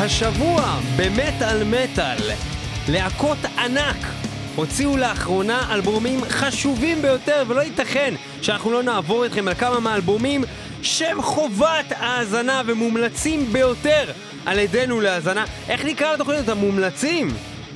השבוע במטאל מטאל, להקות ענק הוציאו לאחרונה אלבומים חשובים ביותר, ולא ייתכן שאנחנו לא נעבור אתכם על כמה מהאלבומים שהם חובת האזנה ומומלצים ביותר על ידינו להאזנה. איך נקרא לתוכניות? המומלצים?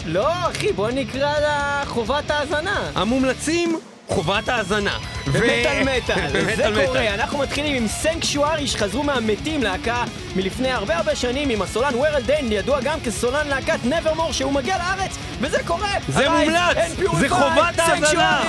לא, אחי, בוא נקרא לה חובת האזנה. המומלצים חובת האזנה. במטאל מטאל, זה קורה. אנחנו מתחילים עם סנקשוארי שחזרו מהמתים, להקה מלפני הרבה הרבה שנים עם הסולן וורל דיין, ידוע גם כסולן להקת נברמור, שהוא מגיע לארץ, וזה קורה. זה מומלץ, זה חובת האזנה.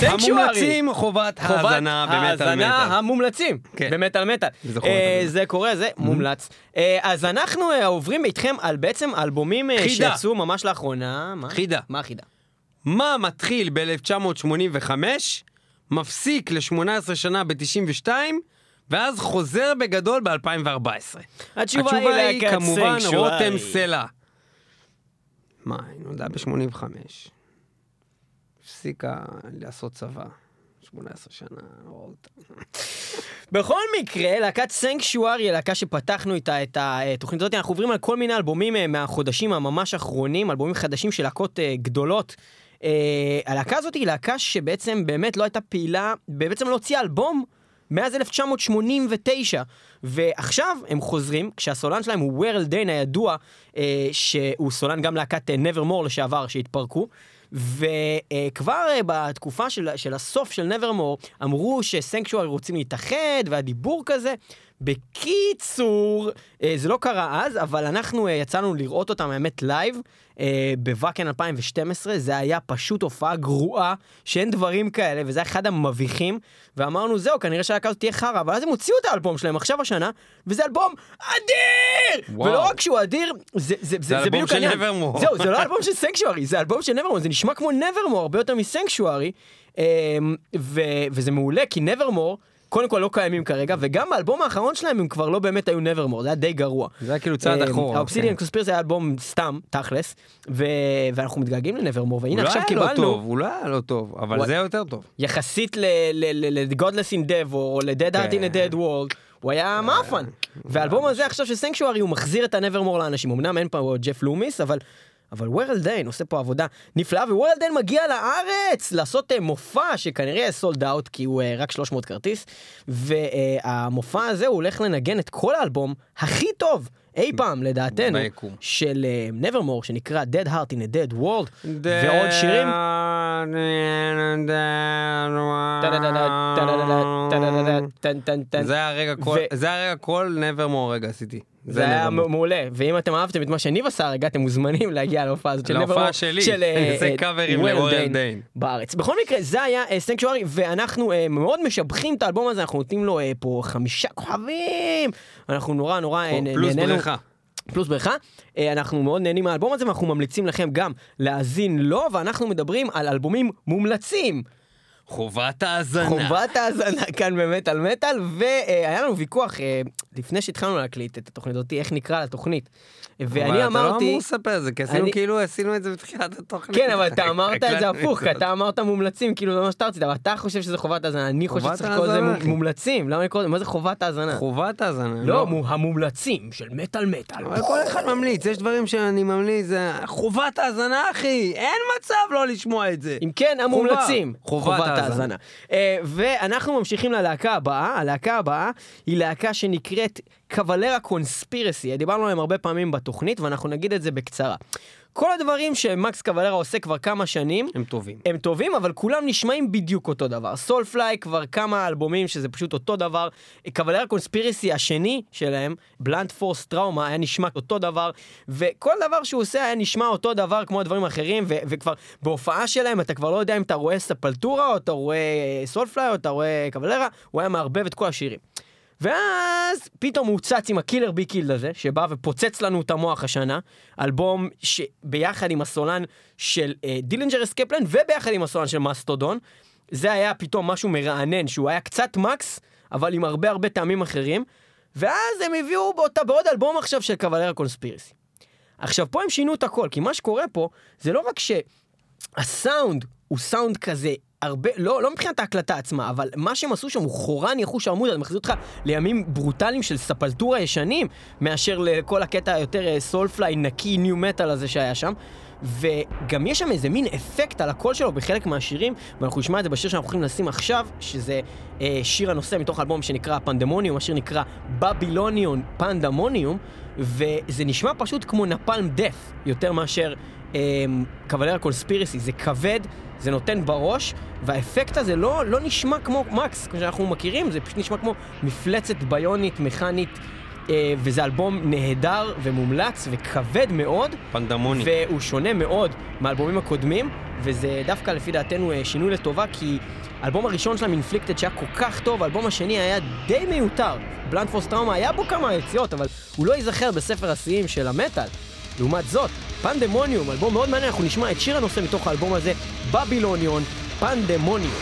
סנקשוארי. המומלצים חובת האזנה במטאל מטאל. המומלצים כן. במטאל מטאל. וזה חובת אה, האזנה. זה קורה, זה מומלץ. אה, אז אנחנו אה, עוברים איתכם על בעצם אלבומים. שיצאו ממש לאחרונה. חידה. מה החידה? מה מתחיל ב-1985, מפסיק ל-18 שנה ב-92, ואז חוזר בגדול ב-2014. התשובה היא התשובה היא להקת כמובן. רותם סלע. מה, היא נולדה ב-85. הפסיקה לעשות צבא. 18 שנה. בכל מקרה, להקת סנקשוארי, הלהקה שפתחנו איתה את התוכנית הזאת, אנחנו עוברים על כל מיני אלבומים אה, מהחודשים הממש האחרונים, אלבומים חדשים של להקות אה, גדולות. אה, הלהקה הזאת היא להקה שבעצם באמת לא הייתה פעילה, בעצם לא הוציאה אלבום מאז 1989. ועכשיו הם חוזרים, כשהסולן שלהם הוא ורל דיין הידוע, שהוא סולן גם להקת Nevermore לשעבר, שהתפרקו. וכבר אה, בתקופה של, של הסוף של Nevermore אמרו ש Sanctuary רוצים להתאחד והדיבור כזה. בקיצור, אה, זה לא קרה אז, אבל אנחנו אה, יצאנו לראות אותם האמת live בוואקן 2012, זה היה פשוט הופעה גרועה, שאין דברים כאלה, וזה היה אחד המביכים, ואמרנו זהו, כנראה שהלהקה תהיה חרא, אבל אז הם הוציאו את האלבום שלהם עכשיו השנה, וזה אלבום אדיר! וואו. ולא רק שהוא אדיר, זה, זה, זה, אלבום בדיוק של העניין. Nevermore. זהו, זה לא אלבום של סנקשוארי, זה אלבום של נברמור, זה נשמע כמו נברמור הרבה יותר מסנקשוארי, אמ, ו- וזה מעולה, כי נברמור, קודם כל לא קיימים כרגע, וגם באלבום האחרון שלהם הם כבר לא באמת היו נברמור, זה היה די גרוע. זה היה כאילו צעד אחורה. האובסידיאן כן. קוספירס היה אלבום סתם, תכלס, ואנחנו מתגעגעים לנברמור, הוא והנה לא עכשיו היה לא קיבלנו, טוב, הוא לא היה לא טוב, אבל הוא- זה יותר טוב. יחסית ל-Godless in Dev או ל-Dead Heart in a כן. Dead World, הוא היה מאפן. והאלבום הזה עכשיו של סנקשוארי הוא מחזיר את הנברמור לאנשים. אמנם אין פה ג'ף לומיס, אבל... אבל וורל דיין עושה פה עבודה נפלאה, ווורל דיין מגיע לארץ לעשות אה, מופע שכנראה סולד אאוט כי הוא אה, רק 300 כרטיס, והמופע הזה הוא הולך לנגן את כל האלבום הכי טוב אי פעם לדעתנו ביקום. של נברמור שנקרא Dead Heart in a Dead World ועוד שירים. זה היה רגע כל, nevermore רגע עשיתי. זה היה. מעולה, ואם אתם אהבתם את מה שניב עשה, רגע אתם מוזמנים להגיע להופעה הזאת של להופעה שלי. של, אה, זה אה, קאברים Dane Dane. בארץ. בכל מקרה, זה היה סנקשוארי, ואנחנו אה, מאוד משבחים את האלבום הזה, אנחנו נותנים לו אה, פה חמישה כוכבים, אנחנו נורא נורא אה, פלוס נהנינו. בריכה. פלוס בריכה, אה, אנחנו מאוד נהנים מהאלבום הזה ואנחנו ממליצים לכם גם להאזין לו, ואנחנו מדברים על אלבומים מומלצים. חובת האזנה. חובת ההאזנה כאן במטאל מטאל, והיה לנו ויכוח אה, לפני שהתחלנו להקליט את התוכנית הזאת, איך נקרא לתוכנית. ואני אבל אתה לא אמרתי... אמור לספר את זה, כי עשינו כאילו עשינו את זה בתחילת התוכנית. כן, אבל אתה אמרת את זה הפוך, כי. אתה אמרת מומלצים, כאילו זה מה שאתה רצית, אבל אתה חושב שזה חובת האזנה, אני חושב שצריך לקרוא לזה אחי. מומלצים, למה לקרוא לזה, מה זה חובת האזנה? חובת האזנה. לא, מו- המומלצים של מטאל מטאל. אבל כל אחד ממליץ, יש דברים שאני ממליץ, זה חובת האזנה אחי, אין מצב לא לשמוע את זה. אם כן, המומלצים. חובת ההאזנה. ההאזנה. אה, ואנחנו ממשיכים ללהקה הבאה, הלהקה הבאה היא להקה שנקראת קוולרה קונספירסי, דיברנו עליהם הרבה פעמים בתוכנית ואנחנו נגיד את זה בקצרה. כל הדברים שמקס קוולרה עושה כבר כמה שנים, הם טובים. הם טובים, אבל כולם נשמעים בדיוק אותו דבר. סולפליי כבר כמה אלבומים שזה פשוט אותו דבר. קוולרה קונספירסי השני שלהם, בלנט פורס טראומה, היה נשמע אותו דבר, וכל דבר שהוא עושה היה נשמע אותו דבר כמו הדברים האחרים, ו- וכבר בהופעה שלהם אתה כבר לא יודע אם אתה רואה Sepultura, או אתה רואה Soulfly, או אתה רואה קוולרה, הוא היה מערבב את כל השירים. ואז פתאום הוא צץ עם ה Killer Be Killed הזה, שבא ופוצץ לנו את המוח השנה, אלבום שביחד עם הסולן של אה, Dillinger Escape Plan וביחד עם הסולן של מסטודון, זה היה פתאום משהו מרענן, שהוא היה קצת מקס, אבל עם הרבה הרבה טעמים אחרים, ואז הם הביאו באותה, בעוד אלבום עכשיו של Cavalera Conspiracy. עכשיו פה הם שינו את הכל, כי מה שקורה פה זה לא רק שהסאונד הוא סאונד כזה הרבה, לא, לא מבחינת ההקלטה עצמה, אבל מה שהם עשו שם הוא חורן יחוש עמוד, זה מחזיר אותך לימים ברוטליים של ספלטורה ישנים, מאשר לכל הקטע היותר אה, סולפליי נקי ניו מטאל הזה שהיה שם. וגם יש שם איזה מין אפקט על הקול שלו בחלק מהשירים, ואנחנו נשמע את זה בשיר שאנחנו הולכים לשים עכשיו, שזה אה, שיר הנושא מתוך אלבום שנקרא פנדמוניום, השיר נקרא בבילוניון פנדמוניום, וזה נשמע פשוט כמו נפלם דף, יותר מאשר אה, קוולרה קונספירסי, זה כבד, זה נותן בראש, והאפקט הזה לא, לא נשמע כמו מקס, כמו שאנחנו מכירים, זה פשוט נשמע כמו מפלצת ביונית, מכנית, וזה אלבום נהדר ומומלץ וכבד מאוד. פנדמוני. והוא שונה מאוד מהאלבומים הקודמים, וזה דווקא לפי דעתנו אה, שינוי לטובה, כי האלבום הראשון שלהם, אינפליקטד, שהיה כל כך טוב, האלבום השני היה די מיותר. בלנד פורס טראומה היה בו כמה יציאות, אבל הוא לא ייזכר בספר השיאים של המטאל. לעומת זאת, פנדמוניום, אלבום מאוד מעניין, אנחנו נשמע את שיר הנושא מתוך האלבום הזה, בבילוניון, פנדמוניום.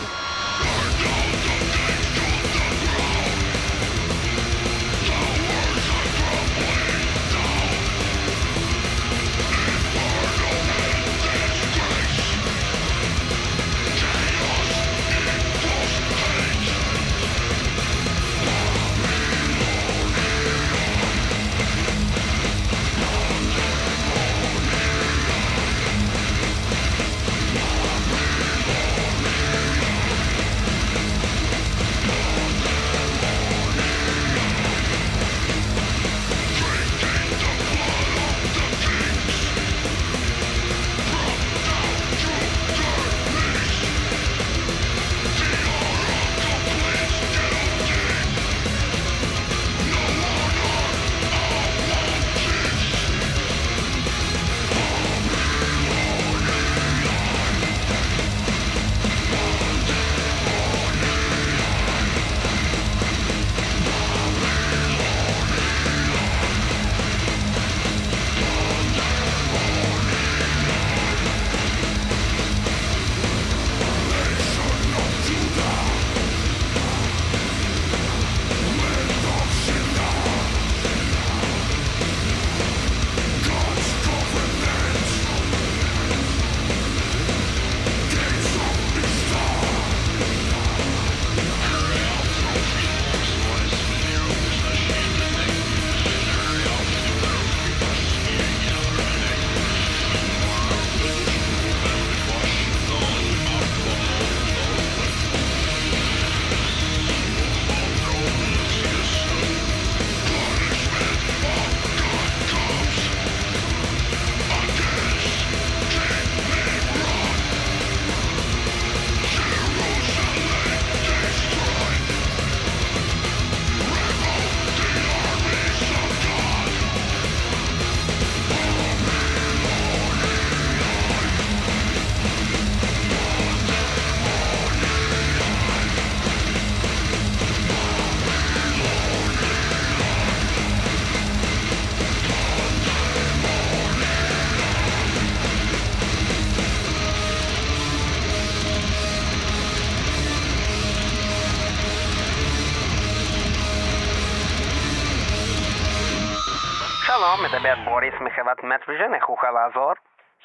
מטוויז'ן, איך אוכל לעזור?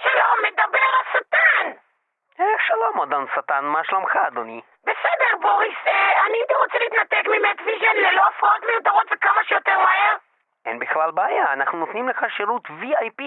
שלום, מדבר השטן! אה, שלום, אדון שטן, מה שלומך, אדוני? בסדר, בוריס, אה, אני הייתי רוצה להתנתק ממטוויז'ן ללא הפרעות מיותרות וכמה שיותר מהר. אין בכלל בעיה, אנחנו נותנים לך שירות VIP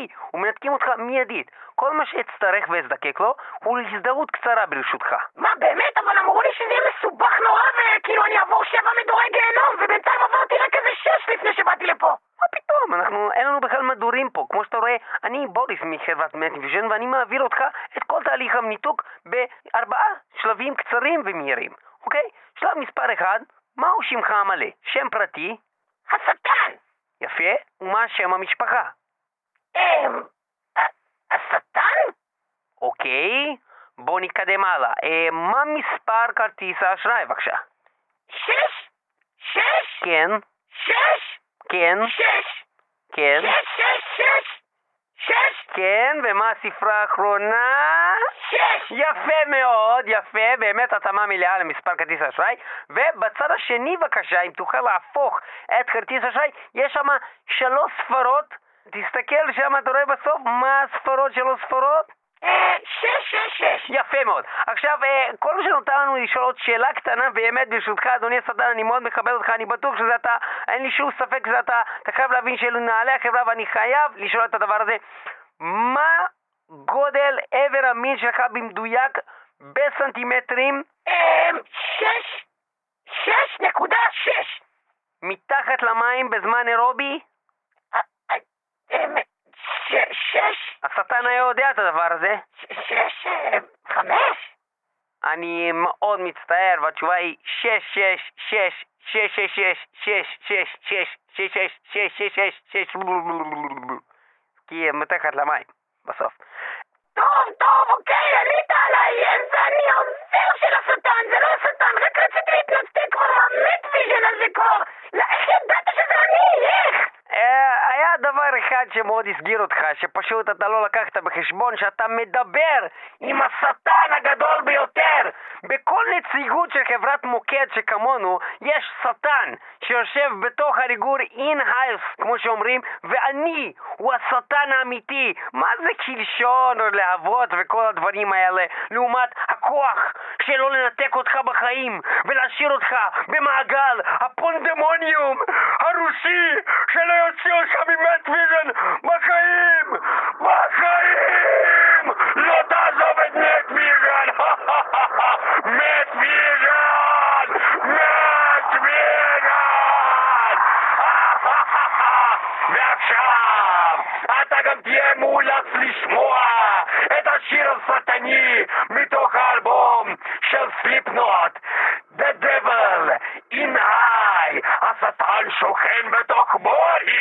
ומנתקים אותך מיידית. כל מה שאצטרך ואזדקק לו הוא הזדהות קצרה ברשותך. מה, באמת? אבל אמרו לי שזה יהיה מסובך נורא וכאילו אני אעבור שבע מדורי גיהנום ובינתיים עברתי רק איזה שש לפני שבאתי לפה. מה פתאום, אנחנו, אין לנו בכלל מדורים פה. כמו שאתה רואה, אני בוריס מחברת מטוויז'ן ואני מעביר אותך את כל תהליך הניתוק בארבעה שלבים קצרים ומהירים. אוקיי? שלב מספר אחד, מהו שמך המלא? שם פרטי, השטן! יפה, ומה שם המשפחה? אמ... השטן? אוקיי, בוא נתקדם הלאה. אה, מה מספר כרטיס האשראי בבקשה? שש? שש? כן, שש? כן, שש? כן, שש, שש, שש? שש? כן, ומה הספרה האחרונה? שש! יפה מאוד, יפה, באמת התאמה מלאה למספר כרטיס האשראי. ובצד השני בבקשה, אם תוכל להפוך את כרטיס האשראי, יש שם שלוש ספרות. תסתכל שם, אתה רואה בסוף מה הספרות שלוש ספרות? אה, שש, שש, שש. יפה מאוד. עכשיו, אה, כל מה שנותר לנו לשאול עוד שאלה קטנה, באמת, ברשותך, אדוני השטן, אני מאוד מכבד אותך, אני בטוח שזה אתה, אין לי שום ספק שזה אתה, אתה חייב להבין שאלו נעלי החברה, ואני חייב לשאול את הדבר הזה. מה גודל איבר המין שלך במדויק בסנטימטרים אמ... שש? שש נקודה שש. מתחת למים בזמן אירובי? אה, אה, אמ... שש? השטן היה יודע את הדבר הזה. שש? אה, חמש? אני מאוד מצטער, והתשובה היא שש, שש, שש, שש, שש, שש, שש, שש, שש, שש, שש, שש, שש, שש, שש, כי הם מתחת למים, בסוף. טוב, טוב, אוקיי, עלית עליי, אה, זה אני העוזר של השטן, זה לא השטן, רק רציתי להתנתק כבר מהמטוויז'ן הזה כבר. לא, איך ידעת שזה אני? איך? אה, היה דבר אחד שמאוד הסגיר אותך, שפשוט אתה לא לקחת בחשבון שאתה מדבר עם השטן הגדול ביותר. בכל נציגות של חברת מוקד שכמונו, יש שטן שיושב בתוך הריגור אין-הייס, כמו שאומרים, ואני הוא השטן האמיתי. מה זה קלשון או להבות וכל הדברים האלה, לעומת הכוח שלא לנתק אותך בחיים ולהשאיר אותך במעגל הפונדמוניום הרוסי שלא יוציא אותך ממטוויז'ן בחיים! בחיים! לא תעזוב את מטוויז'ן! מטוויז'ן! מטוויז'ן! ועכשיו אתה גם תהיה מאולץ לשמוע השיר השטני מתוך האלבום של Slipknot. The Devil in I השטן שוכן בתוך בוריס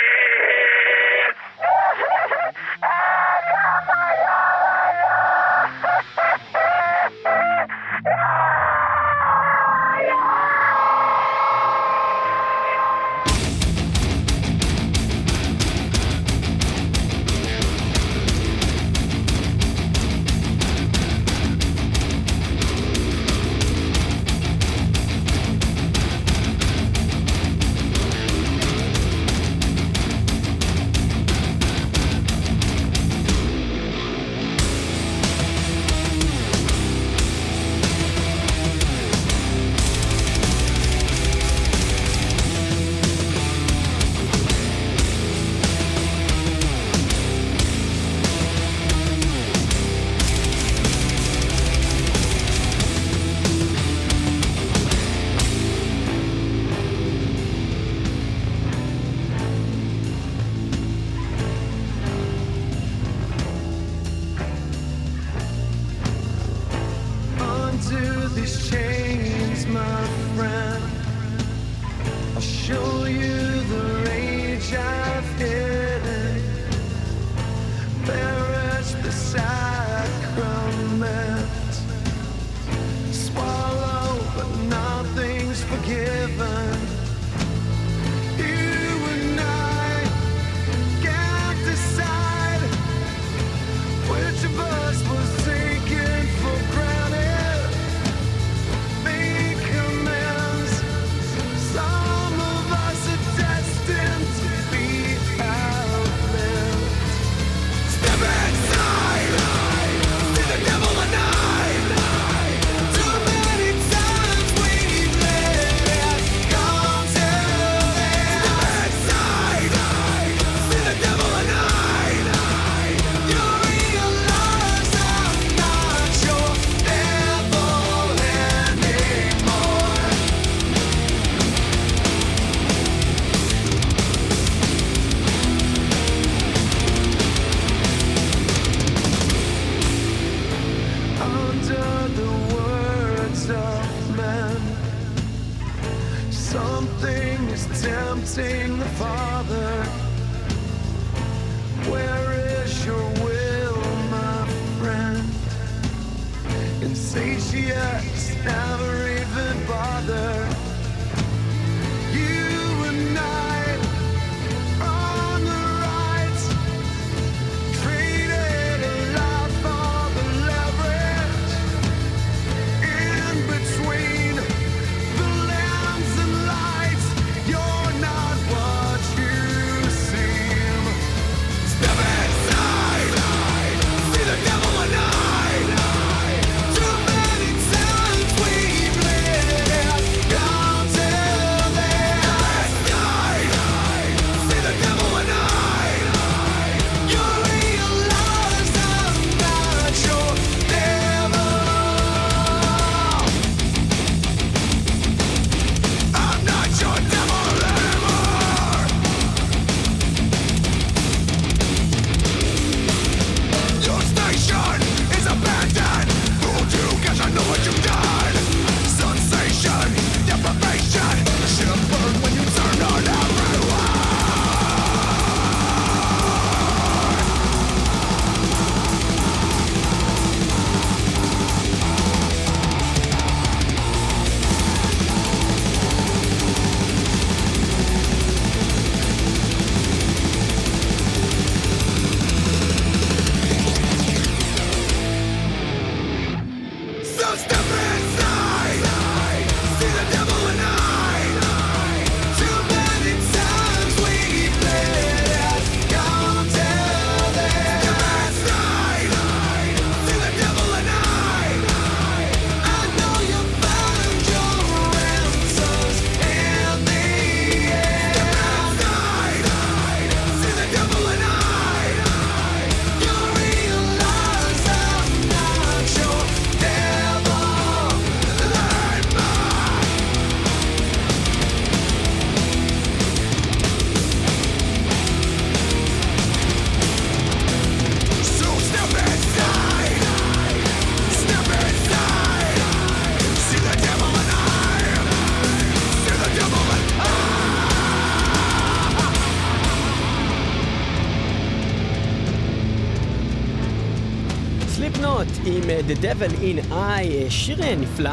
Devil in אה, שיר אה, נפלא,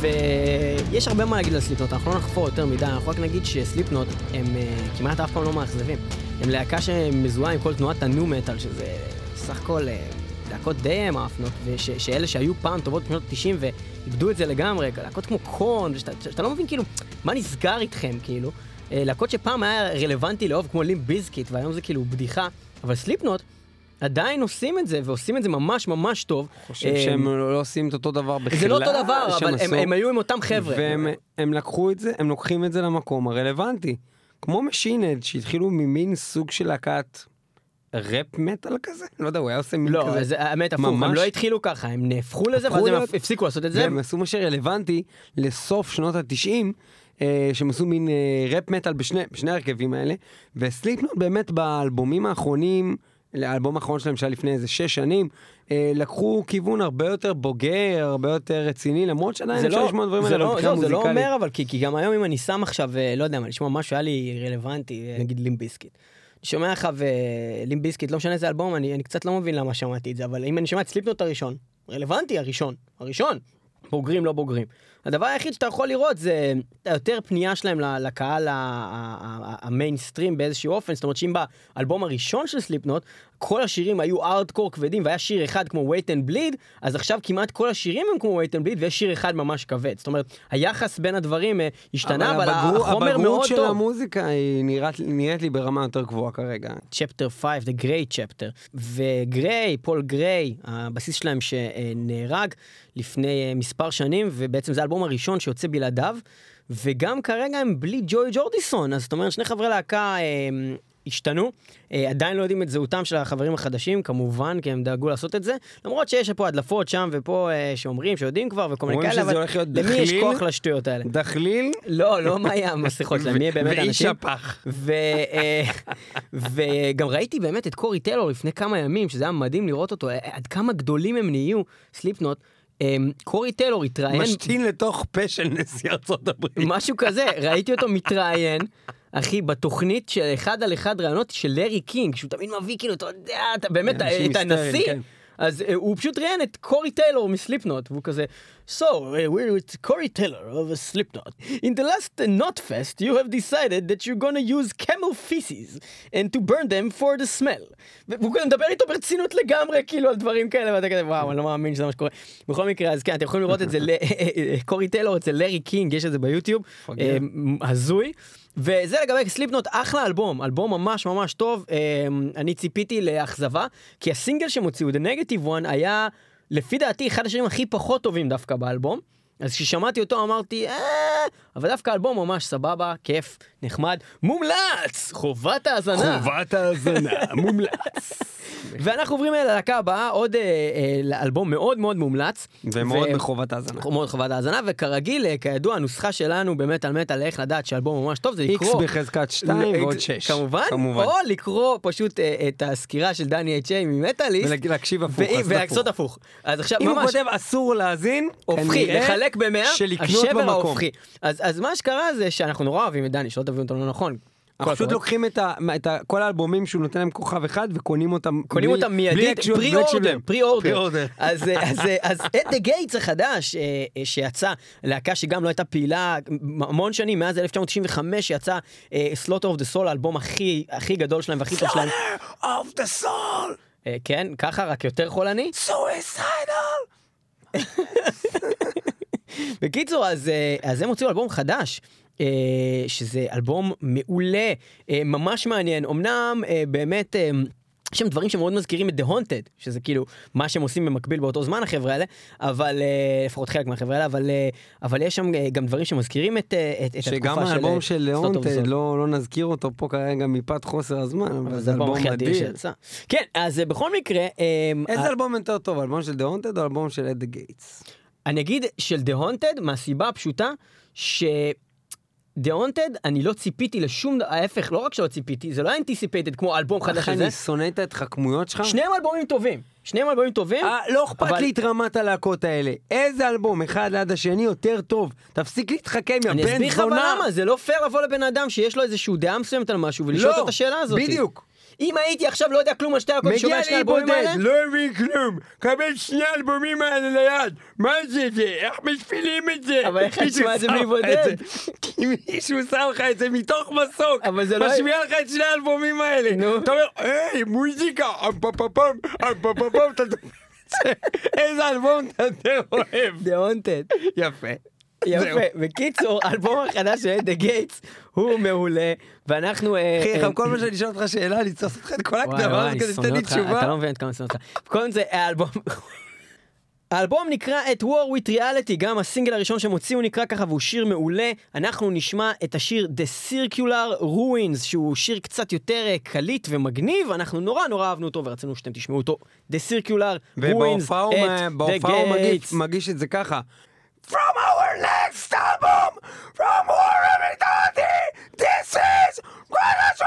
ויש הרבה מה להגיד על סליפנוט, אנחנו לא נחפור יותר מדי, אנחנו רק נגיד שסליפנוט הם אה, כמעט אף פעם לא מאכזבים. הם להקה שמזוהה עם כל תנועת הניו מטאל, שזה סך הכל אה, להקות די מאפנות, ושאלה שהיו פעם טובות בשנות ה-90 ואיבדו את זה לגמרי, להקות כמו קורן, שאתה, לא מבין כאילו מה נסגר איתכם כאילו. להקות שפעם היה רלוונטי לאהוב כמו לימפ ביזקיט, והיום זה כאילו בדיחה, אבל סליפנוט עדיין עושים את זה, ועושים את זה ממש ממש טוב. חושב אה, שהם לא עושים את אותו דבר בכלל. זה לא אותו דבר, אבל הם. הם היו עם אותם חבר'ה. והם הם לקחו את זה, הם לוקחים את זה למקום הרלוונטי. כמו משינד, שהתחילו ממין סוג של להקת ראפ מטאל כזה? לא יודע, הוא היה עושה מין לא, כזה. אז האמת הפוך, הם ממש- לא התחילו ככה, הם נהפכו לזה, ואז הם הפסיקו לעשות את זה. והם עשו מה שרלוונטי לסוף שנות התשעים, אה, שהם עשו מין אה, ראפ מטאל בשני, בשני ההרכבים האלה, ו Slipknot באמת באלבומים האחרונים, האלבום האחרון שלהם שהיה לפני איזה שש שנים, אה, לקחו כיוון הרבה יותר בוגר, הרבה יותר רציני, למרות שעדיין אפשר לא, לשמוע דברים האלה לא, מבחינה לא, זה לא מוזיקלית. אומר אבל, כי, כי גם היום אם אני שם עכשיו, אה, לא יודע מה, לשמוע משהו היה לי רלוונטי, אה, נגיד Limp Bizkit. אני שומע לך ו Limp Bizkit, לא משנה איזה אלבום, אני, אני קצת לא מבין למה שמעתי את זה, אבל אם אני שומע את Slipknot הראשון, רלוונטי הראשון, הראשון, בוגרים לא בוגרים. הדבר היחיד שאתה יכול לראות זה יותר פנייה שלהם לקהל המיינסטרים באיזשהו אופן, זאת אומרת שאם באלבום הראשון של Slipknot, כל השירים היו ארדקור כבדים והיה שיר אחד כמו wait and bleed, אז עכשיו כמעט כל השירים הם כמו wait and bleed ויש שיר אחד ממש כבד. זאת אומרת, היחס בין הדברים אה, השתנה, אבל, הבגרות- החומר הבגרות מאוד של טוב. המוזיקה היא נראית, נראית לי ברמה יותר גבוהה כרגע. .5, The Gray Chapter. וגריי, פול גריי, הבסיסט שלהם שנהרג לפני אה, מספר שנים, ובעצם זה האלבום הראשון שיוצא בלעדיו, וגם כרגע הם בלי ג'וי ג'ורדיסון, אז זאת אומרת שני חברי להקה אה, השתנו, אה, עדיין לא יודעים את זהותם של החברים החדשים, כמובן, כי הם דאגו לעשות את זה, למרות שיש פה הדלפות שם ופה אה, שאומרים שיודעים כבר וכל מיני כאלה, אבל למי יש? כוח לשטויות האלה? דחליל לא, לא מה היה המסכות שלהם, מי באמת ואיש אנשים? הפח. אה, וגם ראיתי באמת את קורי טלור לפני כמה ימים, שזה היה מדהים לראות אותו, עד כמה גדולים הם נהיו, סליפנוט, אמ, קורי טיילור התראיין, משתין לתוך פה של נשיא ארצות הברית. משהו כזה, ראיתי אותו מתראיין, אחי, בתוכנית של אחד על אחד ראיונות של לארי קינג, שהוא תמיד מביא כאילו, אתה יודע, אתה באמת, את הנשיא. כן. אז אה, הוא פשוט ראיין את קורי טיילור מסליפנוט, והוא כזה, So, uh, we're with Cory Taylor of a Slipknot. In the last uh, Knot Fest, you have decided that you're gonna use camel feces and to burn them for the smell. והוא כזה מדבר איתו ברצינות לגמרי, כאילו, על דברים כאלה, ואתה כזה, וואו, אני לא מאמין שזה מה שקורה. בכל מקרה, אז כן, אתם יכולים לראות את זה, ל- קורי טיילור אצל לארי קינג, יש את זה ביוטיוב, אה, הזוי. וזה לגבי Slipknot, אחלה אלבום, אלבום ממש ממש טוב. אה, אני ציפיתי לאכזבה, כי הסינגל שהם הוציאו, The Negative One, היה לפי דעתי אחד השירים הכי פחות טובים דווקא באלבום. אז כששמעתי אותו אמרתי, אה, אבל דווקא האלבום ממש סבבה, כיף, נחמד, מומלץ! חובת האזנה. חובת האזנה, מומלץ. ואנחנו עוברים אל הלהקה הבאה, עוד אה, אה, אלבום מאוד מאוד מומלץ. ומאוד ו- בחובת האזנה. מאוד חובת האזנה, וכרגיל, אה, כידוע, הנוסחה שלנו באמת על מטאל, איך לדעת שאלבום ממש טוב, זה איקס לקרוא... בחזקת 2 ועוד 6. כמובן, או לקרוא פשוט אה, את הסקירה של דני אייץ' ממטאליסט. ולהקשיב הפוך. ו- לעשות הפוך. אז עכשיו, אם הוא ממש, כותב אסור להאזין, הופכי, כנראה לחלק במאה, השבר במקום. ההופכי. אז אז מה שקרה זה שאנחנו נורא אוהבים את דני, שלא תבינו אותו לא נכון. אנחנו פשוט. לוקחים את ה- את ה- כל האלבומים שהוא נותן להם כוכב אחד וקונים אותם. קונים בלי- אותם בלי מיידית, pre-order. pre-order. אז אז אז At the Gates החדש אה, אה, שיצא, להקה שגם לא הייתה פעילה המון שנים, מאז 1995 יצא Slaughter of the Soul, האלבום הכי הכי גדול שלהם והכי טוב שלהם. of the soul, אה, כן, ככה, רק יותר חולני. suicidal. בקיצור, אז, אה, אז הם הוציאו אלבום חדש. אה, שזה אלבום מעולה, אה, ממש מעניין. אמנם באמת... יש שם דברים שמאוד מזכירים את The Haunted, שזה כאילו מה שהם עושים במקביל באותו זמן החבר'ה האלה, אבל לפחות חלק מהחבר'ה האלה, אבל, אבל יש שם גם דברים שמזכירים את, את, את שגם התקופה של... האלבום אה, של the Soul. לא לא נזכיר אותו פה כרגע מפאת חוסר הזמן, אבל אבל זה אלבום. שיצא. כן, אז בכל מקרה, איזה אלבום יותר טוב, אלבום של ליאונטד או אלבום של דה גייטס? אני אגיד של The Haunted מהסיבה הפשוטה ש... The Haunted, אני לא ציפיתי לשום, דבר, ההפך, לא רק שלא ציפיתי, זה לא אנטיסיפייטד כמו אלבום חדש הזה. אני שונא את ההתחכמויות שלך? שניהם אלבומים טובים. שניהם אלבומים טובים. אה, לא אכפת אבל- לי את רמת הלהקות האלה. איזה אלבום, אחד ליד השני, יותר טוב. תפסיק להתחכם, יא אני בן אסביר לך אבל זונה. למה, זה לא פייר לבוא לבן אדם שיש לו איזשהו דעה מסוימת על משהו ולשאול אותו את השאלה הזאת. לא, בדיוק. אם הייתי עכשיו לא יודע כלום על שתי מגיע שומע שני לי האלבומים בודד, האלה, לא מבין כלום. קבל שני האלבומים האלה ליד. מה זה זה? איך משפילים את זה? אבל איך תשמע את זה בלי בודד? כי מישהו שם לך את זה מתוך מסוק. לא- משמיע לך את שני האלבומים האלה. אתה אומר, היי, מוזיקה, אמפפפם, אמפפפם, אתה... איזה אלבום אתה יותר אוהב. The Haunted. יפה. יפה. בקיצור, האלבום החדש של The Gates הוא מעולה, ואנחנו... אה, אחי, אה, כל פעם שאני אשאל אותך שאלה, אני צריך לעשות לך את כל וואי, הזאת כדי שתתן לי תשובה. אתה לא מבין כמה אני שונא אותך. קודם זה האלבום... האלבום נקרא את War with Reality, גם הסינגל הראשון שהם הוציאו נקרא ככה והוא שיר מעולה. אנחנו נשמע את השיר The Circular Ruins, שהוא שיר קצת יותר אה, קליט ומגניב, אנחנו נורא נורא אהבנו אותו ורצינו שאתם תשמעו אותו. The Circular Ruins ובהופעה הוא את The בהופעה הוא מגיש- Gates. מגיש את זה ככה. From our next album, from war eternity, this is greatest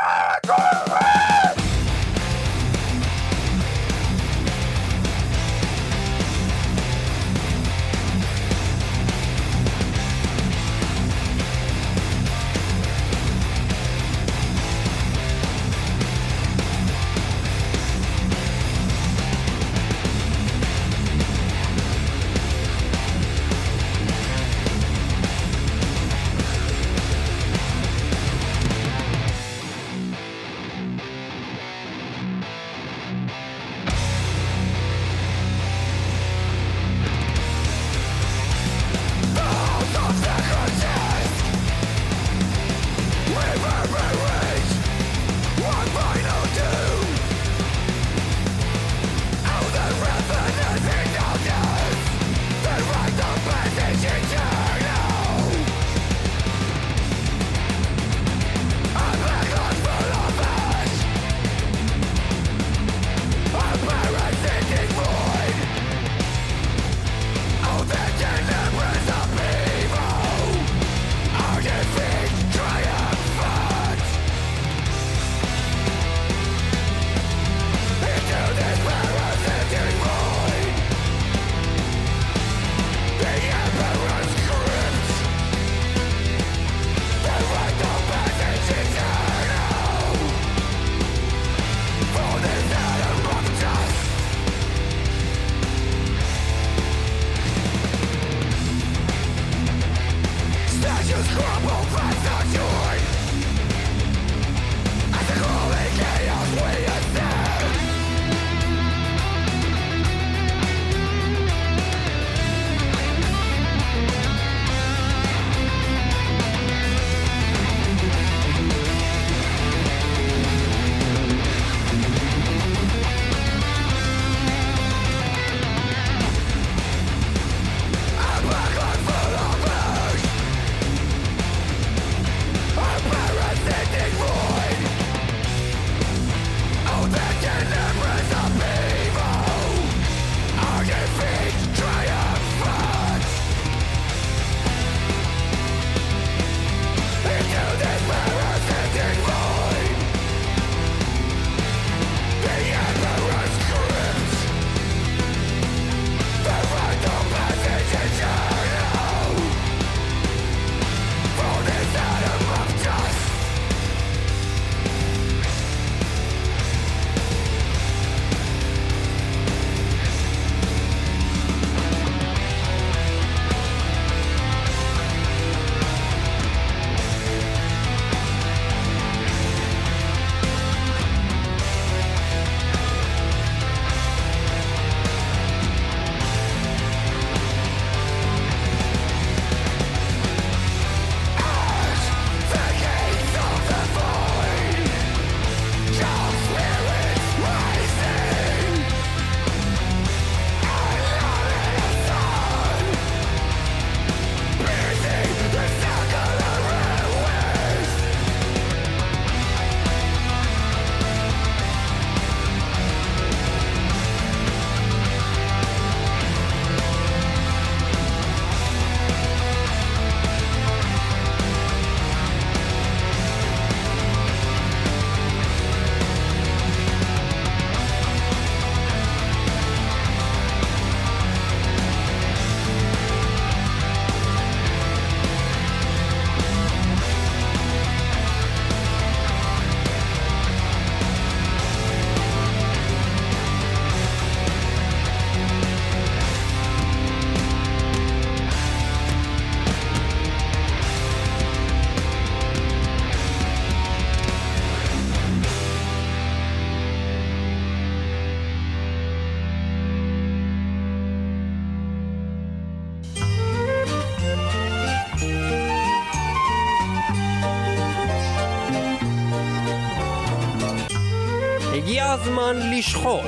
הזמן לשחוט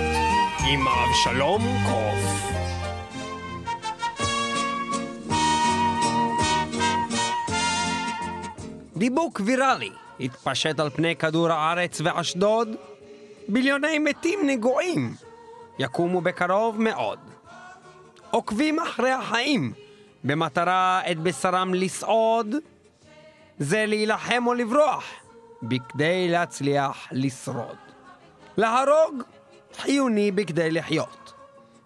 עם אבשלום קוף. דיבוק ויראלי התפשט על פני כדור הארץ ואשדוד. ביליוני מתים נגועים יקומו בקרוב מאוד. עוקבים אחרי החיים במטרה את בשרם לסעוד. זה להילחם או לברוח, בכדי להצליח לשרוד. להרוג חיוני בכדי לחיות.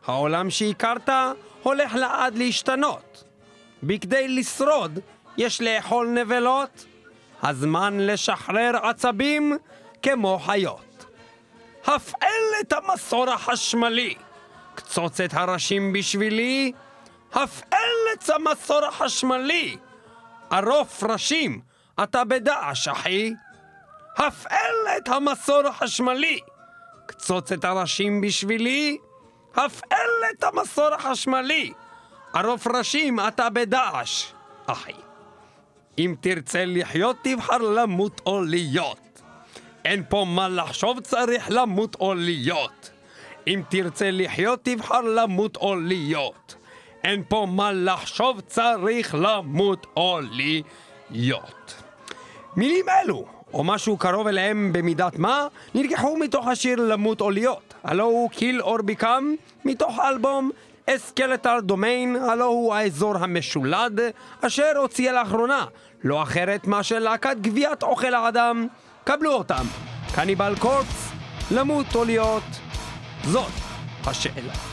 העולם שהכרת הולך לעד להשתנות. בכדי לשרוד יש לאכול נבלות, הזמן לשחרר עצבים כמו חיות. הפעל את המסור החשמלי, קצוץ את הראשים בשבילי, הפעל את המסור החשמלי, ערוף ראשים, אתה בדעש אחי. הפעל את המסור החשמלי, קצוץ את הראשים בשבילי, הפעל את המסור החשמלי, ערוף ראשים אתה בדעש, אחי. אם תרצה לחיות תבחר למות או להיות. אין פה מה לחשוב צריך למות או להיות. אם תרצה לחיות תבחר למות או להיות. אין פה מה לחשוב צריך למות או להיות. מילים אלו, או משהו קרוב אליהם במידת מה, נלקחו מתוך השיר למות או להיות. הלו הוא קיל אור ביקם, מתוך האלבום אסקלטר דומיין, הלו הוא האזור המשולד, אשר הוציאה לאחרונה, לא אחרת מאשר להקת גביית אוכל האדם. קבלו אותם. קניבל קורפס, למות או להיות, זאת השאלה.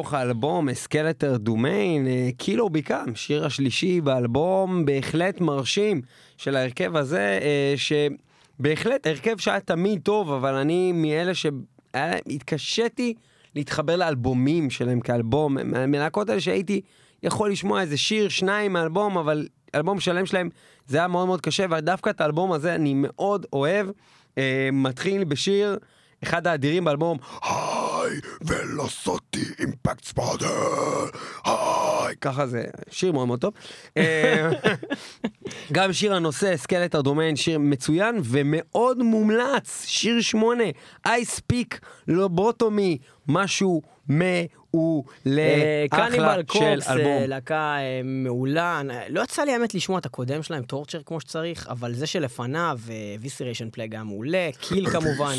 מתוך האלבום Skeletal Domain, Kill or Become, שיר השלישי באלבום בהחלט מרשים של ההרכב הזה, אה, שבהחלט הרכב שהיה תמיד טוב, אבל אני מאלה שהתקשיתי להתחבר לאלבומים שלהם כאלבום, מהלהקות האלה שהייתי יכול לשמוע איזה שיר, שניים מאלבום, אבל אלבום שלם שלהם זה היה מאוד מאוד קשה, ודווקא את האלבום הזה אני מאוד אוהב. אה, מתחיל בשיר, אחד האדירים באלבום, High Velocity Impact Spatter, היי. ככה זה שיר מאוד מאוד טוב. אה, גם שיר הנושא, Skeletal Domain, שיר מצוין ומאוד מומלץ, שיר שמונה, Icepick Lobotomy, משהו מעולה, אחלה קניבל של Corpse, אלבום. אה, להקה אה, מעולה. אני- לא יצא לי האמת לשמוע את הקודם שלהם, Torture כמו שצריך, אבל זה שלפניו, ויסיריישן פלאג היה מעולה, קיל כמובן,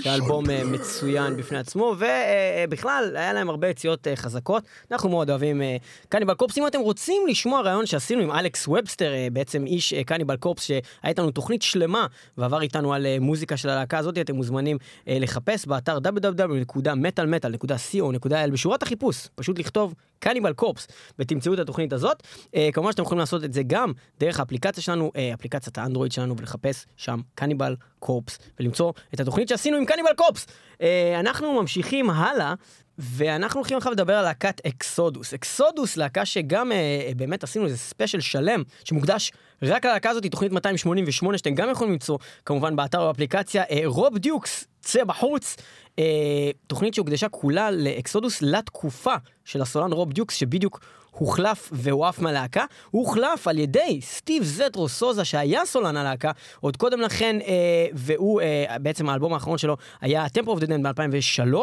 שאלבום אה, מצוין בפני עצמו, ובכלל, היה להם הרבה יציאות אה, חזקות. אנחנו מאוד אוהבים אה, קניבל קורפס. אם אתם רוצים לשמוע רעיון שעשינו עם אלכס ובסטר, אה, בעצם איש אה, קניבל קורפס, שהיה איתנו תוכנית שלמה, ועבר איתנו על אה, מוזיקה של הלהקה הזאת, אתם מוזמנים אה, לחפש באתר www.metalmetal.co.il בשורת החיפוש, פשוט לכתוב קניבל קורפס, ותמצאו את התוכנית הזאת. אה, כמובן שאתם יכולים לעשות את זה גם דרך האפליקציה שלנו, אה, אפליקציית האנדרואיד שלנו, ולחפש שם Cannibal Corpse, ולמצוא את התוכנית שעשינו עם Cannibal Corpse. אה, אנחנו ממשיכים הלאה. ואנחנו הולכים עכשיו לדבר על להקת Exodus. Exodus, להקה שגם אה, באמת עשינו איזה ספיישל שלם, שמוקדש רק ללהקה הזאת, תוכנית 288, שאתם גם יכולים למצוא כמובן באתר או באפליקציה. אה, Rob Dukes, צא בחוץ. אה, תוכנית שהוקדשה כולה ל Exodus לתקופה של הסולן Rob Dukes, שבדיוק הוחלף והועף מהלהקה. הוא הוחלף על ידי Steve Zetro Souza, שהיה סולן הלהקה עוד קודם לכן, אה, והוא, אה, בעצם האלבום האחרון שלו היה Tempo of the Damned ב-2003,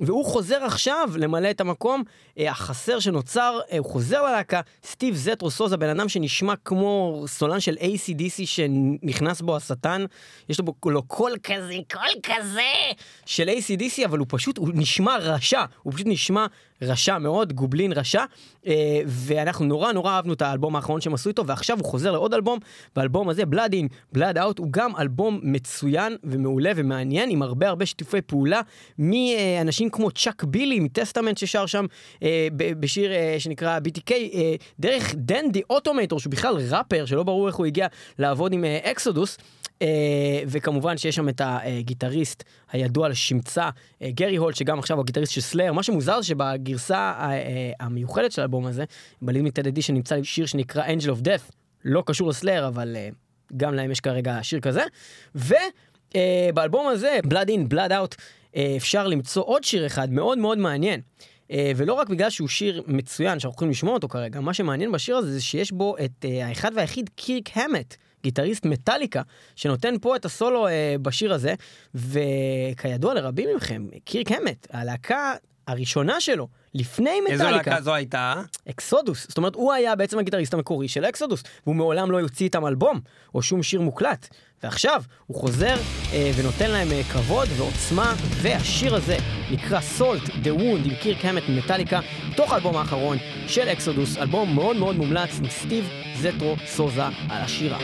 והוא חוזר עכשיו למלא את המקום אה, החסר שנוצר, אה, הוא חוזר ללהקה, Steve Zetro Souza, בן אדם שנשמע כמו סולן של ACDC שנכנס בו השטן, יש לו קול כזה, קול כזה של ACDC, אבל הוא פשוט, הוא נשמע רשע, הוא פשוט נשמע רשע מאוד, גובלין רשע, אה, ואנחנו נורא נורא אהבנו את האלבום האחרון שהם עשו איתו, ועכשיו הוא חוזר לעוד אלבום, והאלבום הזה, Blood In, Blood Out, הוא גם אלבום מצוין ומעולה ומעניין, עם הרבה הרבה שיתופי פעולה, מאנשים כמו צ'אק בילי מטסטמנט ששר שם אה, בשיר אה, שנקרא BTK, אה, דרך דנדי אוטומטור, שהוא בכלל ראפר, שלא ברור איך הוא הגיע לעבוד עם אה, אקסודוס. Uh, וכמובן שיש שם את הגיטריסט הידוע לשמצה, uh, גרי הולט, שגם עכשיו הוא הגיטריסט של סלאר. מה שמוזר זה שבגרסה uh, uh, המיוחדת של האלבום הזה, בלימיטד אדישן נמצא שיר שנקרא Angel of Death, לא קשור לסלאר, אבל uh, גם להם יש כרגע שיר כזה. ובאלבום הזה, Blood In, Blood Out, אפשר למצוא עוד שיר אחד מאוד מאוד מעניין. ולא רק בגלל שהוא שיר מצוין שאנחנו יכולים לשמוע אותו כרגע, מה שמעניין בשיר הזה זה שיש בו את האחד והיחיד קירק המט, גיטריסט מטאליקה, שנותן פה את הסולו אה, בשיר הזה, וכידוע לרבים מכם, קירק המט, הלהקה הראשונה שלו, לפני איזו מטאליקה, להקה זו הייתה? אקסודוס. זאת אומרת, הוא היה בעצם הגיטריסט המקורי של אקסודוס, והוא מעולם לא יוציא איתם אלבום, או שום שיר מוקלט. ועכשיו, הוא חוזר אה, ונותן להם אה, כבוד ועוצמה, והשיר הזה נקרא סולט, The Wound, עם קירק המט ממטאליקה, מתוך האלבום האחרון של אקסודוס, אלבום מאוד מאוד מומלץ עם סטיב זטרו סוזה על השירה.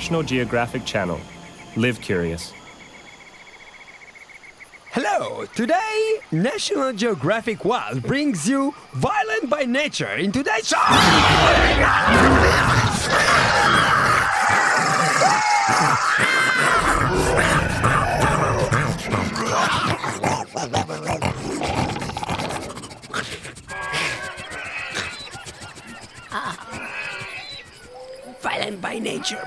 National Geographic Channel. Live curious. Hello, today National Geographic Wild brings you Violent by Nature in today's show. Ah. Violent by Nature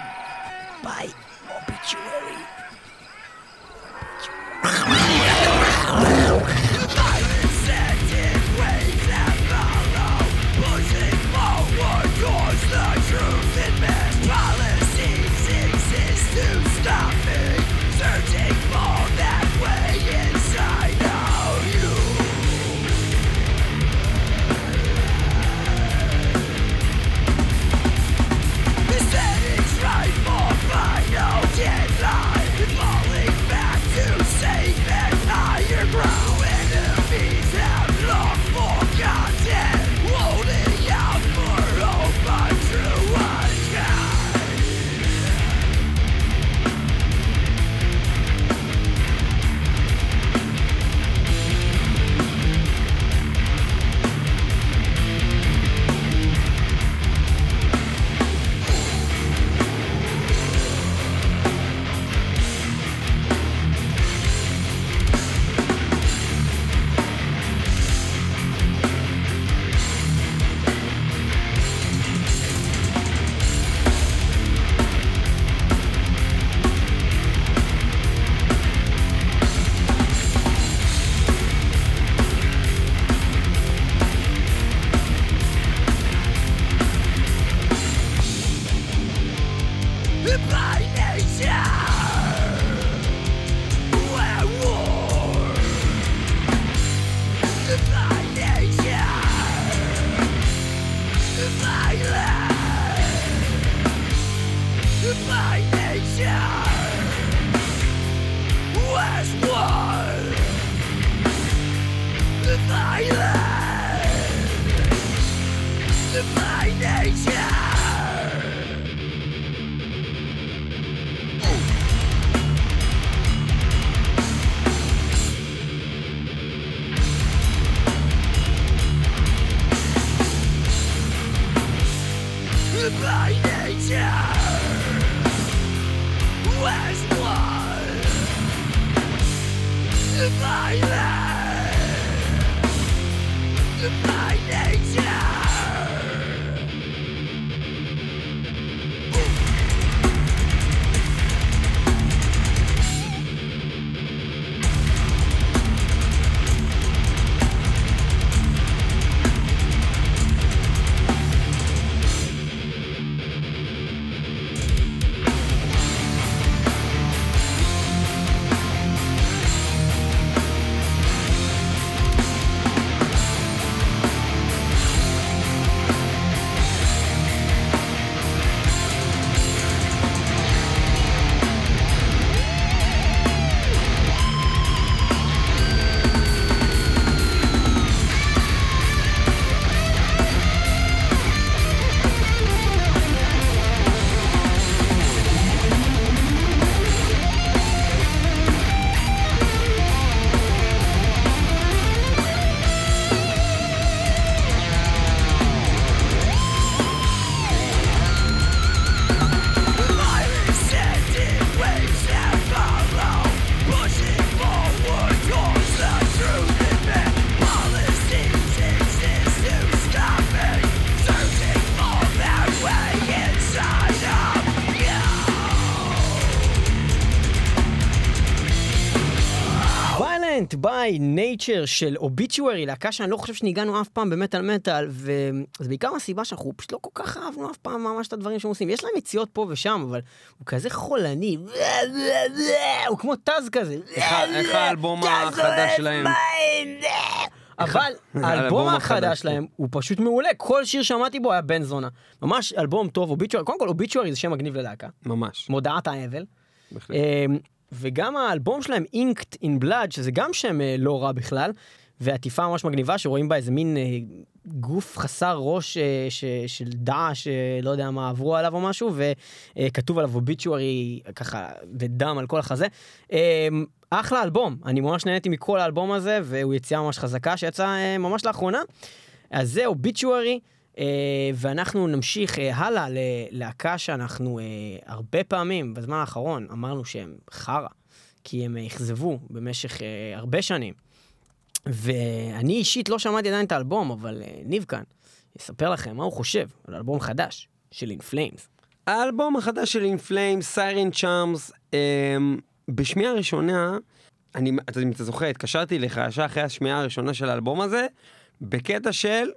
by Nature של אוביצ'וארי, להקה שאני לא חושב שניגענו אף פעם במטאל מטאל, וזה בעיקר הסיבה שאנחנו פשוט לא כל כך אהבנו אף פעם ממש את הדברים שהם עושים. יש להם יציאות פה ושם, אבל הוא כזה חולני, הוא כמו טאז כזה. איך האלבום החדש שלהם? אבל האלבום החדש החדש שלהם הוא פשוט מעולה, כל שיר שמעתי בו היה בן זונה. ממש אלבום טוב, אוביצ'וארי, קודם כל אוביצ'וארי זה שם מגניב ללהקה, ממש. מודעת האבל. וגם האלבום שלהם, Inked in Blood, שזה גם שם אה, לא רע בכלל, ועטיפה ממש מגניבה שרואים בה איזה מין אה, גוף חסר ראש אה, ש, של דעש, לא יודע מה עברו עליו או משהו, וכתוב עליו אוביצ'וארי ככה בדם על כל החזה. אחלה אלבום, אני ממש נהניתי מכל האלבום הזה, והוא יציאה ממש חזקה שיצאה אה, ממש לאחרונה. אז זה אוביצ'וארי. Uh, ואנחנו נמשיך uh, הלאה ללהקה שאנחנו uh, הרבה פעמים בזמן האחרון אמרנו שהם חרא, כי הם אה, אכזבו במשך אה, הרבה שנים. ואני אישית לא שמעתי עדיין את האלבום, אבל אה, ניב כאן יספר לכם מה הוא חושב על אלבום חדש של Flames. האלבום החדש של In Flames, Siren Charms, בשמיעה הראשונה, אני, אם אתה זוכר, התקשרתי לך ישר אחרי השמיעה הראשונה של האלבום הזה, בקטע של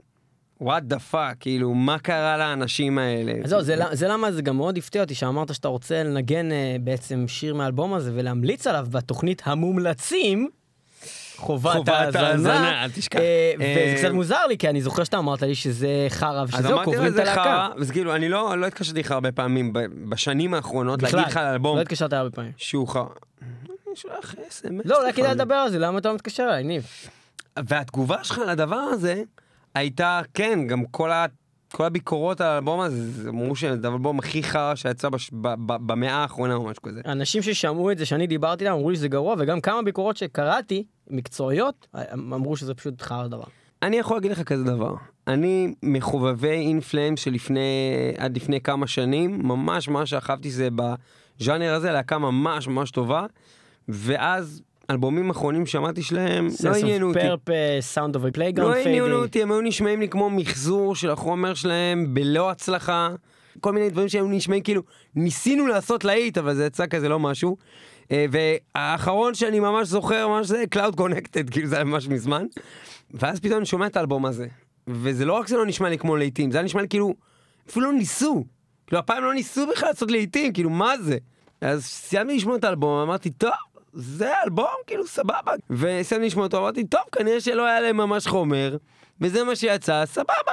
what the fuck, כאילו, מה קרה לאנשים האלה? אז זהו, זה, זה למה זה גם מאוד הפתיע אותי שאמרת שאתה רוצה לנגן uh, בעצם שיר מהאלבום הזה ולהמליץ עליו בתוכנית המומלצים. חובת ההאזנה, אל תשכח. אה, וזה אה, קצת מוזר לי כי אני זוכר שאתה אמרת לי שזה חרא אז ושזהו, קוברים את הלהקה. וזה כאילו, אני לא, לא התקשרתי לך הרבה פעמים בשנים האחרונות, להגיד לך על אלבום לא התקשרת הרבה פעמים. שהוא חרא. אני שולח אס.אם.אס. לא, אולי כדאי לדבר על זה, למה אתה לא מתקשר אליי, ניב? והתגובה שלך לדבר הזה הייתה, כן, גם כל, ה, כל הביקורות על האלבום הזה, זה אמרו שזה האלבום הכי חרא שיצא בש, ב, ב, במאה האחרונה או משהו כזה. אנשים ששמעו את זה, שאני דיברתי איתם, אמרו לי שזה גרוע, וגם כמה ביקורות שקראתי, מקצועיות, אמרו שזה פשוט חרא דבר. אני יכול להגיד לך כזה דבר, אני מחובבי אינפלאם שלפני, עד לפני כמה שנים, ממש ממש אהבתי זה בז'אנר הזה, להקה ממש ממש טובה, ואז אלבומים אחרונים שמעתי שלהם, לא עניינו אותי. Purpose, Sound of Playground לא עניינו. אותי, הם היו נשמעים לי כמו מחזור של החומר שלהם בלא הצלחה. כל מיני דברים שהיו נשמעים כאילו, ניסינו לעשות להיט, אבל זה יצא כזה לא משהו. אה, והאחרון שאני ממש זוכר, ממש זה Cloud Connected, כאילו זה היה ממש מזמן. ואז פתאום אני שומע את האלבום הזה. וזה לא רק זה לא נשמע לי כמו להיטים, זה היה נשמע לי כאילו, אפילו לא ניסו. כאילו הפעם לא ניסו בכלל לעשות להיטים, כאילו מה זה? אז סיימתי לשמוע את האלבום, אמרתי, טוב, זה אלבום, כאילו סבבה. וסיימתי לשמוע אותו, אמרתי, טוב, כנראה שלא היה להם ממש חומר, וזה מה שיצא, סבבה.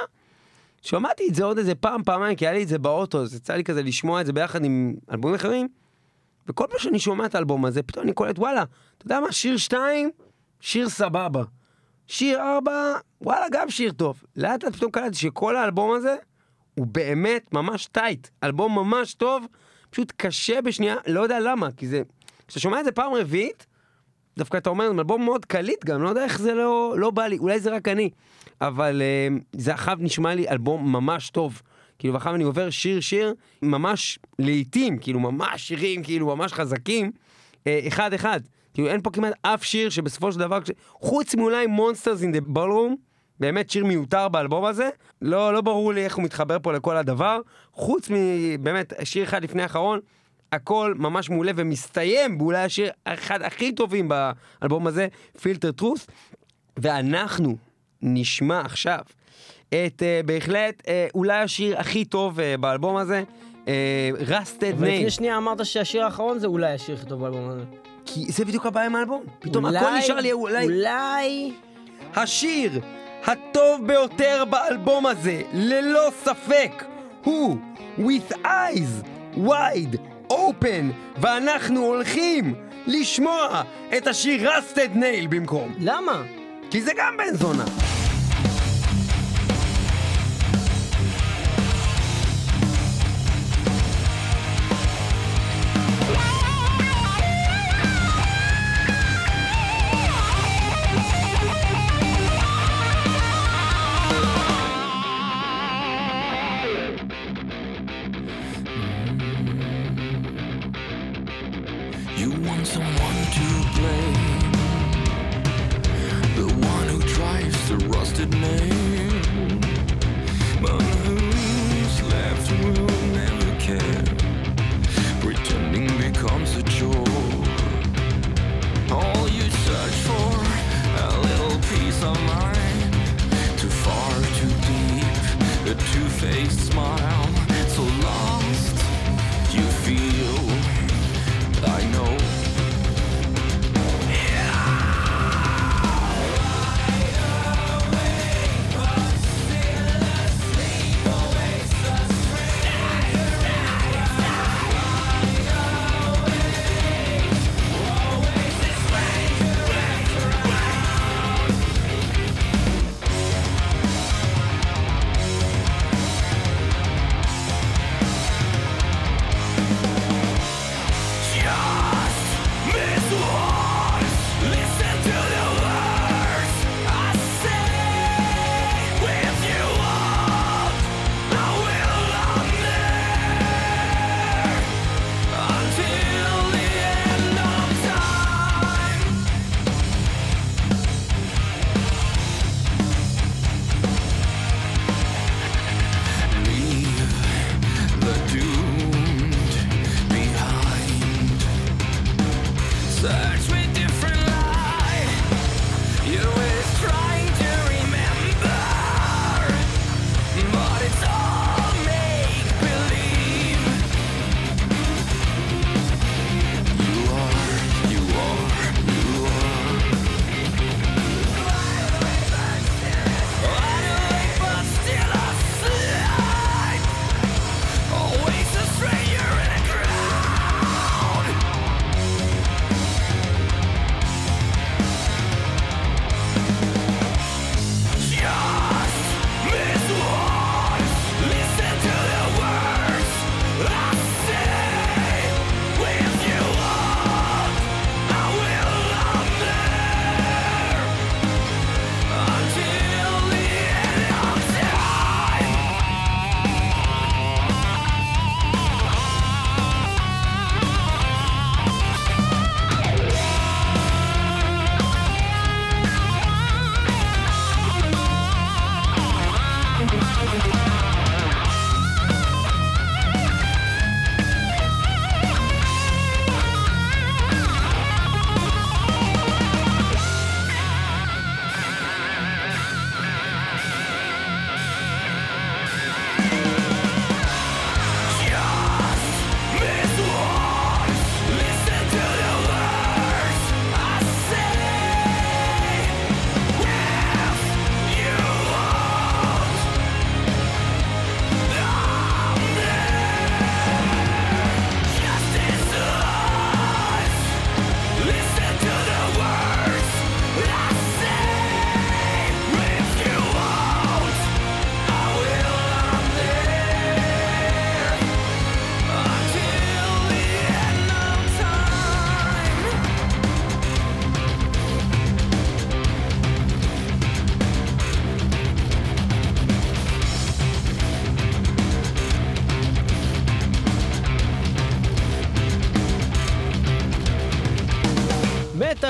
שמעתי את זה עוד איזה פעם, פעמיים, כי היה לי את זה באוטו, אז יצא לי כזה לשמוע את זה ביחד עם אלבומים אחרים. וכל פעם שאני שומע את האלבום הזה, פתאום אני קולט, וואלה, אתה יודע מה, שיר 2, שיר סבבה. שיר 4, וואלה, גם שיר טוב. לאט לאט פתאום קלטתי שכל האלבום הזה הוא באמת ממש tight. אלבום ממש טוב, פשוט קשה בשנייה, לא יודע למה, כי זה... כשאתה שומע את זה פעם רביעית, דווקא אתה אומר, אלבום מאוד קליט גם, לא יודע איך זה לא, לא בא לי, אולי זה רק אני. אבל אה, זה אחריו נשמע לי אלבום ממש טוב. כאילו, ואחריו אני עובר שיר שיר, ממש לעיתים, כאילו, ממש שירים, כאילו, ממש חזקים, אה, אחד אחד. כאילו, אין פה כמעט אף שיר שבסופו של דבר. חוץ מאולי Monsters in the Ballroom, באמת שיר מיותר באלבום הזה, לא, לא ברור לי איך הוא מתחבר פה לכל הדבר, חוץ מבאמת שיר אחד לפני האחרון, הכל ממש מעולה ומסתיים באולי השיר אחד הכי טובים באלבום הזה, פילטר טרוס, ואנחנו נשמע עכשיו את uh, בהחלט uh, אולי השיר הכי טוב uh, באלבום הזה, רסטד אבל נייל. לפני שנייה אמרת שהשיר האחרון זה אולי השיר הכי טוב באלבום הזה. כי זה בדיוק הבעיה עם האלבום. פתאום אולי- הכל נשאר לי אולי... אולי... השיר הטוב ביותר באלבום הזה, ללא ספק, הוא With Eyes Wide Open, ואנחנו הולכים לשמוע את השיר Rusted Nail במקום. למה? כי זה גם בן זונה.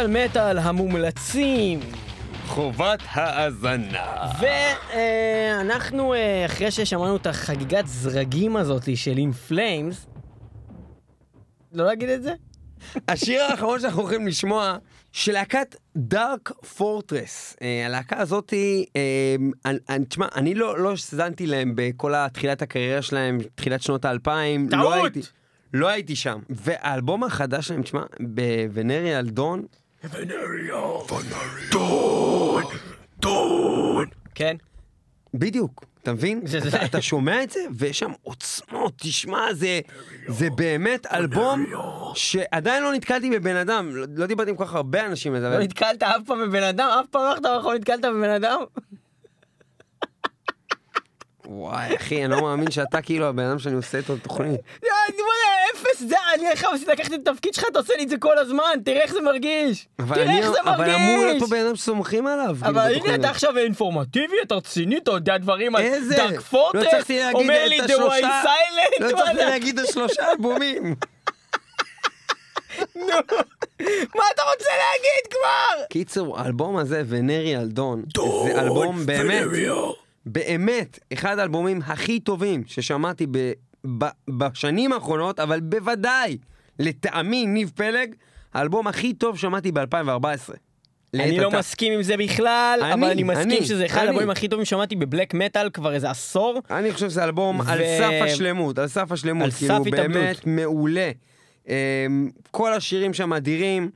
מטאל מטאל המומלצים. חובת האזנה. ואנחנו, אחרי ששמענו את החגיגת זרגים הזאת של In Flames, לא להגיד את זה? השיר האחרון שאנחנו הולכים לשמוע, של להקת דארק פורטרס. הלהקה הזאתי, אה, אני- תשמע, אני לא לא להם בכל התחילת הקריירה שלהם, תחילת שנות האלפיים. טעות! לא הייתי, לא הייתי שם. והאלבום החדש שלהם, תשמע, בוונריאל דון, כן. בדיוק, אתה מבין? אתה, אתה שומע את זה, ויש שם עוצמות, תשמע, זה, זה באמת אלבום שעדיין לא נתקלתי בבן אדם, לא, לא דיברתי עם כל כך הרבה אנשים על זה, לא נתקלת אף פעם בבן אדם? אף פעם יכול נתקלת בבן אדם? וואי, אחי, אני לא מאמין שאתה כאילו הבן אדם שאני עושה איתו תוכנית. אפס, זה, אני איך לקחתי את התפקיד שלך, אתה עושה לי את זה כל הזמן, תראה איך זה מרגיש. תראה איך זה אבל אמור להיות פה מרגיש. בן אדם שסומכים עליו. כאילו, אבל הנה. אתה עכשיו אינפורמטיבי, אתה רציני, אתה יודע דברים על? דארק פורטס, לא אומר לי The Way Silent, לא וואלה. להגיד את השלושה אלבומים. נו, מה אתה רוצה להגיד כבר? קיצור, האלבום הזה, ונרי אלדון, זה אלבום באמת, באמת, אחד האלבומים הכי טובים ששמעתי ב, ב, בשנים האחרונות, אבל בוודאי, לטעמי, ניב פלג, האלבום הכי טוב שמעתי ב-2014. אני לא מסכים עם זה בכלל, אני, אבל אני מסכים אני, שזה אחד. האלבומים הכי טובים ששמעתי בבלק מטאל כבר איזה עשור. אני חושב שזה אלבום על ו- סף השלמות, על סף השלמות, על כאילו סף. באמת מעולה. אמ, כל השירים שם אדירים,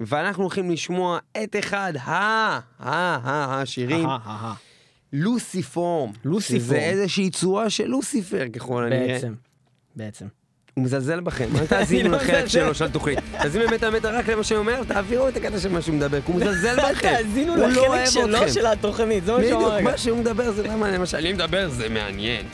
ואנחנו הולכים לשמוע את אחד ה... ה... ה... השירים. לוסיפורם. לוסיפורם. שזה איזושהי צורה של לוסיפר ככל הנראה. בעצם, בעצם. הוא מזלזל בכם, אל תאזינו לא לחלק. שלו של התוכנית. תאזינו באמת האמת רק למה שהוא אומר, תעבירו את הקטע של מה שהוא מדבר, כי הוא מזלזל אל בכם. תאזינו הוא לא לחלק שלו. של התוכנית, זה מה שהוא בדיוק, אמר רגע. מה שהוא מדבר זה למה למה שאני מדבר זה מעניין.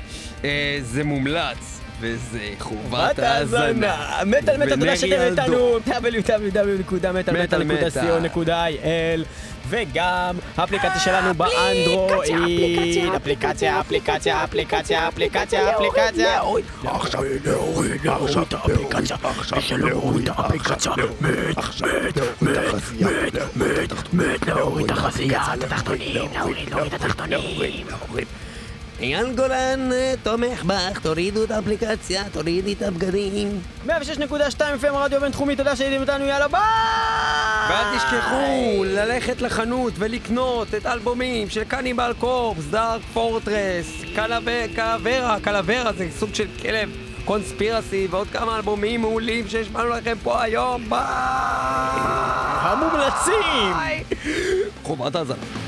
אה, זה מומלץ, וזה חובת. ההאזנה. מטאל מטאל, תודה שאתם. איתנו, www.מטאל.co.il וגם האפליקציה שלנו באנדרואיד. אפליקציה, אפליקציה, אפליקציה, אפליקציה, אפליקציה. עכשיו להוריד, עכשיו האפליקציה, עכשיו להוריד את האפליקציה, מת, מת, מת, מת, מת, מת, להוריד את החזייה, את התחתונים, להוריד, להוריד את התחתונים. אייל גולן אה, תומך בך, תורידו את האפליקציה, תורידי את הבגדים. 106.2 FM רדיו בינתחומי, תודה שהייתם איתנו, יאללה ביי! ואל תשכחו ללכת לחנות ולקנות את האלבומים של Cannibal Corpse, Dark Fortress, קלוורה, קלוורה זה סוג של כלב, Conspiracy ועוד כמה אלבומים מעולים שהשמענו לכם פה היום. ביי! המומלצים! חובת האזנה.